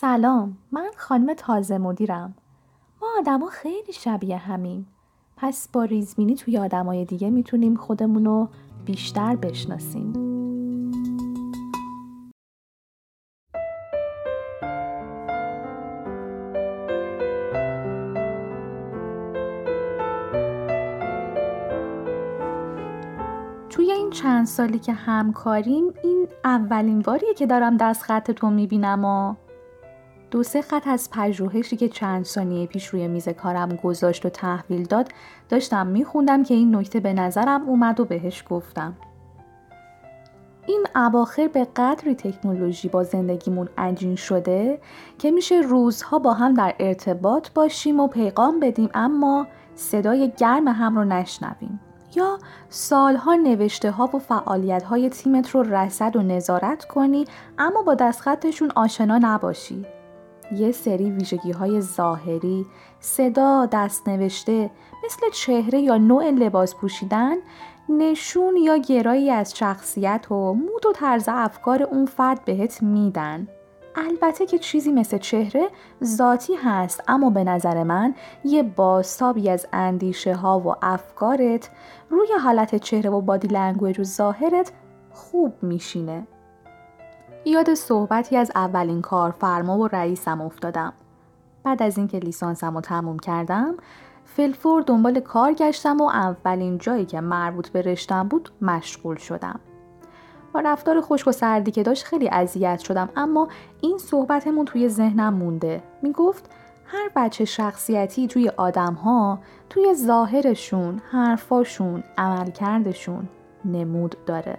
سلام من خانم تازه مدیرم. ما آدما خیلی شبیه همیم. پس با ریزبینی توی آدمای دیگه می‌تونیم خودمون رو بیشتر بشناسیم. توی این چند سالی که همکاریم این اولین باریه که دارم دست خط تو می‌بینم و دو سه خط از پژوهشی که چند ثانیه پیش روی میز کارم گذاشت و تحویل داد داشتم میخوندم که این نکته به نظرم اومد و بهش گفتم. این اواخر به قدری تکنولوژی با زندگیمون عجین شده که میشه روزها با هم در ارتباط باشیم و پیغام بدیم اما صدای گرم هم رو نشنویم. یا سالها نوشته ها و فعالیت های تیمت رو رسد و نظارت کنی اما با دستخطشون آشنا نباشی. یه سری ویژگی های ظاهری، صدا، دست نوشته، مثل چهره یا نوع لباس پوشیدن، نشون یا گرایی از شخصیت و mood و طرز افکار اون فرد بهت میدن. البته که چیزی مثل چهره ذاتی هست اما به نظر من یه بازتابی از اندیشه ها و افکارت روی حالت چهره و body language و ظاهرت خوب میشینه. یاد صحبتی از اولین کارفرما و رئیسم افتادم. بعد از اینکه لیسانسم رو تموم کردم فلفور دنبال کار گشتم و اولین جایی که مربوط به رشتم بود مشغول شدم. با رفتار خشک و سردی که داشت خیلی اذیت شدم اما این صحبتمون توی ذهنم مونده. می‌گفت هر بچه شخصیتی توی آدم ها توی ظاهرشون، حرفاشون، عملکردشون نمود داره.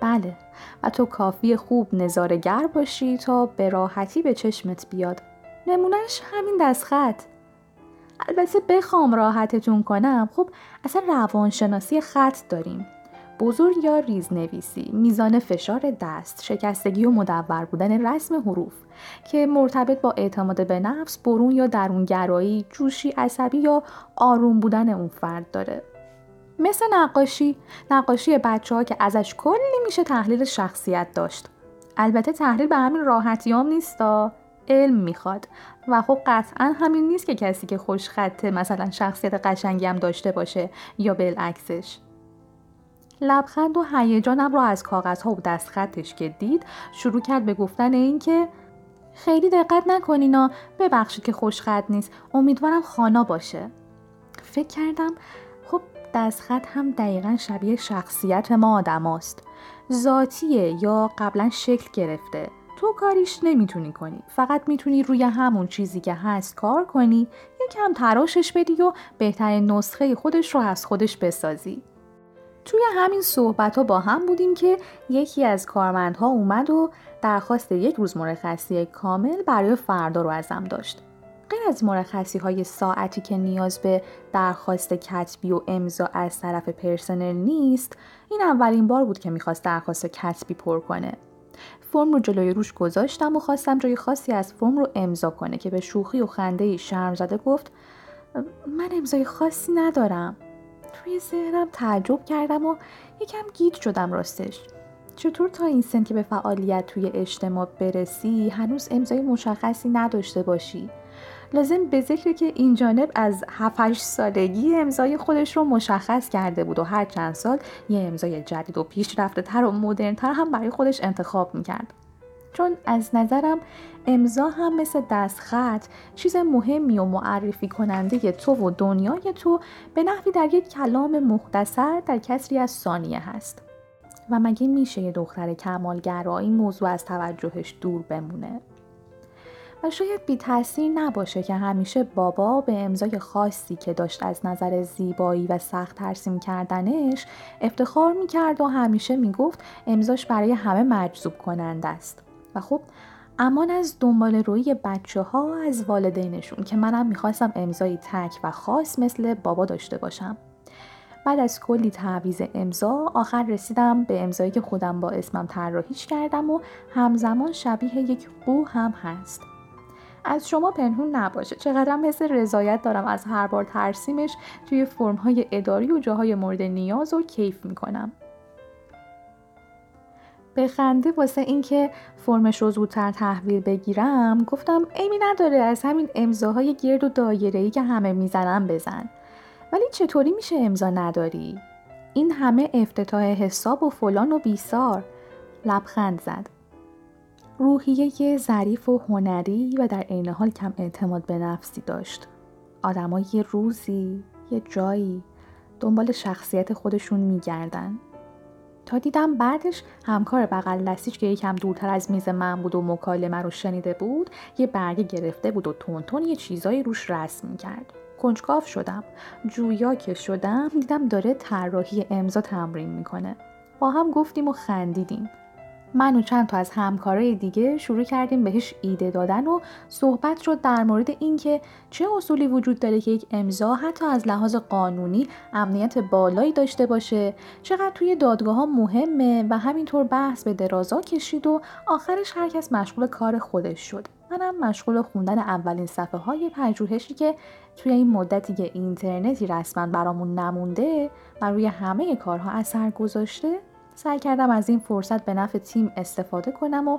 بله. و تو کافی خوب نظارگر باشی تا به راحتی به چشمت بیاد. نمونهش همین دستخط. البته بخوام راحتتون کنم. خب اصلا روانشناسی خط داریم. بزرگ یا ریزنویسی، میزان فشار دست، شکستگی و مدور بودن رسم حروف که مرتبط با اعتماد به نفس، برون یا درونگرایی، جوشی عصبی یا آروم بودن اون فرد داره. مثل نقاشی. نقاشی بچه ها که ازش کلی میشه تحلیل شخصیت داشت. البته تحلیل به همین راحتیام نیستا علم می‌خواد. و خب قطعا همین نیست که کسی که خوش خطه مثلا شخصیت قشنگی هم داشته باشه یا بالعکسش. لبخند و هیجانم را از کاغذها و دستخطش که دید شروع کرد به گفتن این که خیلی دقت نکنینا ببخشید که خوشخط نیست. امیدوارم خانا باشه. فکر کردم خب دستخط هم دقیقا شبیه شخصیت ما آدم است. ذاتیه یا قبلا شکل گرفته. تو کاریش نمی‌تونی کنی. فقط می‌تونی روی همون چیزی که هست کار کنی. یکم تراشش بدی و بهترین نسخه خودش رو از خودش بسازی. توی همین صحبت ها با هم بودیم که یکی از کارمندها اومد و درخواست یک روز مرخصی کامل برای فردا رو ازم داشت. غیر از مرخصی های ساعتی که نیاز به درخواست کتبی و امضا از طرف پرسنل نیست این اولین بار بود که می‌خواست درخواست کتبی پر کنه. فرم رو جلوی روش گذاشتم و خواستم جای خاصی از فرم رو امضا کنه که به شوخی و خنده شرم زده گفت من امضای خاصی ندارم. توی ذهنم تعجب کردم و یکم گیت شدم راستش. چطور تا این سن که به فعالیت توی اجتماع برسی هنوز امضای مشخصی نداشته باشی؟ لازم به ذکر که این جانب از 7 سالگی امضای خودش رو مشخص کرده بود و هر چند سال یه امضای جدید و پیشرفته تر و مدرن تر هم برای خودش انتخاب می‌کرد. چون از نظرم امضا هم مثل دستخط چیز مهمی و معرفی کننده تو و دنیای تو به نحوی در یک کلام مختصر در کسری از ثانیه هست. و مگه میشه یه دختر کمالگرا این موضوع از توجهش دور بمونه؟ شاید بی تاثیر نباشه که همیشه بابا به امضای خاصی که داشت از نظر زیبایی و سخت ترسیم کردنش افتخار می‌کرد و همیشه می‌گفت امضاش برای همه مجذوب کننده است. و خب امان از دنبال روی بچه ها از والدینشون که منم می‌خواستم امضای تک و خاص مثل بابا داشته باشم. بعد از کلی تعویز امضا آخر رسیدم به امضایی که خودم با اسمم طراحیش کردم و همزمان شبیه یک قو هم هست. از شما پنهون نباشه. چقدر حس رضایت دارم از هر بار ترسیمش توی فرمهای اداری و جاهای مورد نیاز و کیف می‌کنم. به خنده واسه اینکه فرمش رو زودتر تحویل بگیرم گفتم ایمی نداره از همین امضاهای گرد و دایره‌ای که همه می‌زنن بزن. ولی چطوری میشه امضا نداری؟ این همه افتتاح حساب و فلان و بیسار. لبخند زد. روحیه ظریف و هنری و در عین حال کم اعتماد به نفسی داشت. آدمای یه روزی یه جایی دنبال شخصیت خودشون میگردن. تا دیدم بعدش همکار بغل دستیش که یکم دورتر از میز من بود و مکالمه رو شنیده بود یه برگه گرفته بود و تون یه چیزایی روش رسم کرد کنجکاو شدم. جویا که شدم دیدم داره طراحی امضا تمرین می‌کنه. با هم گفتیم و خندیدیم. من و چند تا از همکارای دیگه شروع کردیم بهش ایده دادن و صحبت شد در مورد اینکه چه اصولی وجود داره که یک امضا حتی از لحاظ قانونی امنیت بالایی داشته باشه چقدر توی دادگاه ها مهمه و همینطور بحث به درازا کشید و آخرش هرکس مشغول کار خودش شد. منم مشغول خوندن اولین صفحه های پژوهشی که توی این مدتی که اینترنتی رسما برامون نمونده و روی همه کارها اثر گذاشته سعی کردم از این فرصت به نفع تیم استفاده کنم و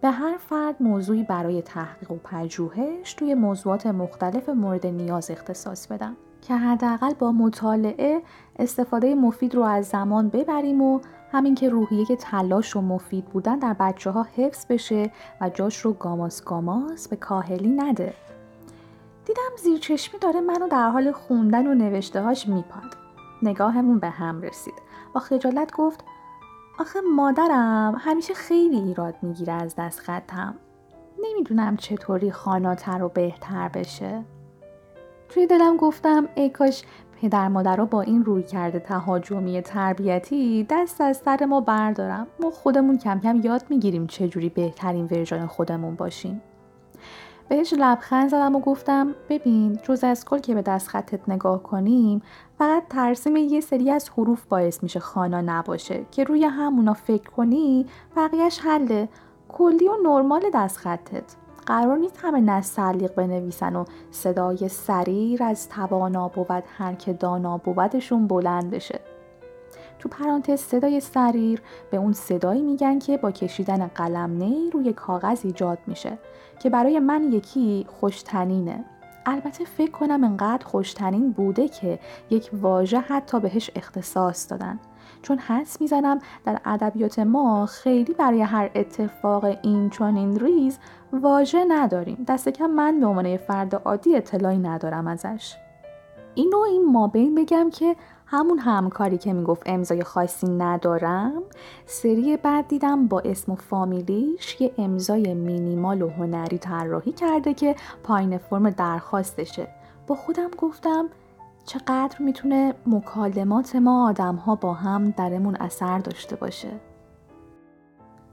به هر فرد موضوعی برای تحقیق و پژوهش توی موضوعات مختلف مورد نیاز اختصاص بدم. که حداقل با مطالعه استفاده مفید رو از زمان ببریم و همین که روحیه که تلاش و مفید بودن در بچه ها حفظ بشه و جاش رو گاماس گاماس به کاهلی نده. دیدم زیر چشمی داره منو در حال خوندن و نوشته هاش میپاد. نگاهمون به هم رسید. با خجالت گفت آخه مادرم همیشه خیلی ایراد می‌گیره از دست خطم. نمی‌دونم چطوری خاناتر و بهتر بشه. توی دلم گفتم ای کاش پدر مادرها با این روی کرده تهاجمی تربیتی دست از سر ما بردارم. ما خودمون کم کم یاد می‌گیریم چجوری بهترین ورژن خودمون باشیم. بهش لبخند زدم و گفتم ببین جز از کل که به دست خطت نگاه کنیم فقط ترسیم یه سری از حروف باعث میشه خانا نباشه که روی همونا فکر کنی بقیهش حله. کلی و نرمال دست خطت. قرار نیست همه نستعلیق بنویسن و صدای سریر از توانا بود هر که دانا بودشون بلند بشه. تو پرانتز صدای سریر به اون صدایی میگن که با کشیدن قلم نی روی کاغذ ایجاد میشه که برای من یکی خوشتنینه. البته فکر کنم انقدر خوشتنین بوده که یک واژه حتی بهش اختصاص دادن. چون حس می‌زنم در ادبیات ما خیلی برای هر اتفاق این این ریز واژه نداریم. دست کم من به عنوان فرد عادی اطلاعی ندارم ازش. اینو این مابین بگم که همون همکاری که می‌گفت امضای خاصی ندارم سری بعد دیدم با اسم و فامیلیش یه امضای مینیمال و هنری طراحی کرده که پایین فرم درخواستشه. با خودم گفتم چقدر می‌تونه مکالمات ما آدم ها با هم درمون اثر داشته باشه.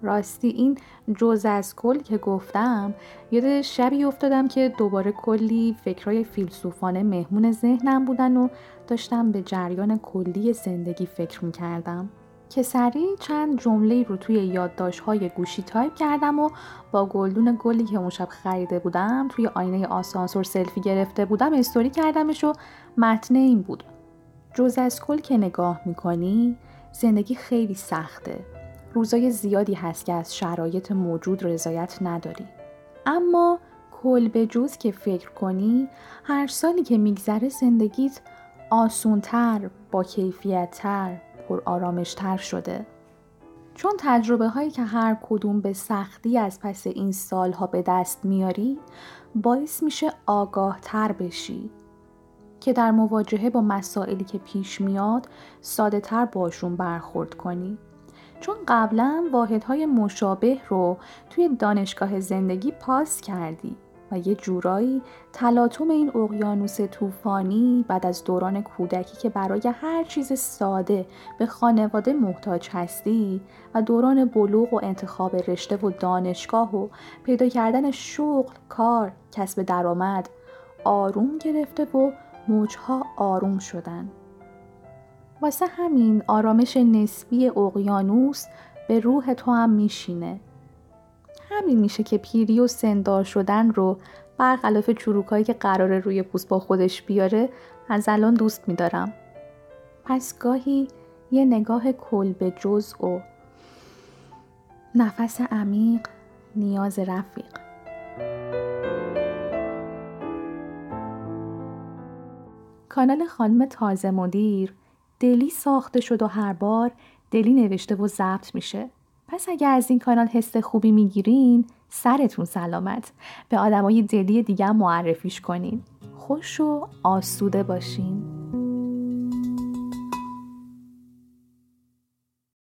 راستی این جز از کل که گفتم یاد شبی افتادم که دوباره کلی فکرهای فیلسوفانه مهمون ذهنم بودن و داشتم به جریان کلی زندگی فکر می‌کردم. که سریع چند جمله رو توی یادداشت های گوشی تایپ کردم و با گلدون گلی که اون شب خریده بودم توی آینه آسانسور سلفی گرفته بودم استوری کردمش و متن این بود. جز از کل که نگاه می‌کنی زندگی خیلی سخته. روزای زیادی هست که از شرایط موجود رضایت نداری. اما کل به جز که فکر کنی هر سالی که میگذره زندگیت آسونتر با کیفیتتر پر آرامشتر شده. چون تجربه هایی که هر کدوم به سختی از پس این سالها به دست میاری باعث میشه آگاه تر بشی. که در مواجهه با مسائلی که پیش میاد ساده تر باشون برخورد کنی. چون قبلا واحدهای مشابه رو توی دانشگاه زندگی پاس کردی و یه جورایی تلاطم این اقیانوس طوفانی بعد از دوران کودکی که برای هر چیز ساده به خانواده محتاج هستی و دوران بلوغ و انتخاب رشته و دانشگاه و پیدا کردن شغل، کار، کسب درآمد آروم گرفته و موجها آروم شدن. واسه همین آرامش نسبی اقیانوس به روح تو هم میشینه. همین میشه که پیری و سندار شدن رو برخلاف چروکایی که قرار روی پوست با خودش بیاره از الان دوست میدارم. پس گاهی یه نگاه کل به جز و نفس عمیق نیاز رفیق. کانال خانم تازه مدیر دلی ساخته شد و هر بار دلی نوشته و ضبط میشه. پس اگر از این کانال حس خوبی می‌گیرین سرتون سلامت به آدمای دلی دیگه معرفیش کنین. خوش و آسوده باشین.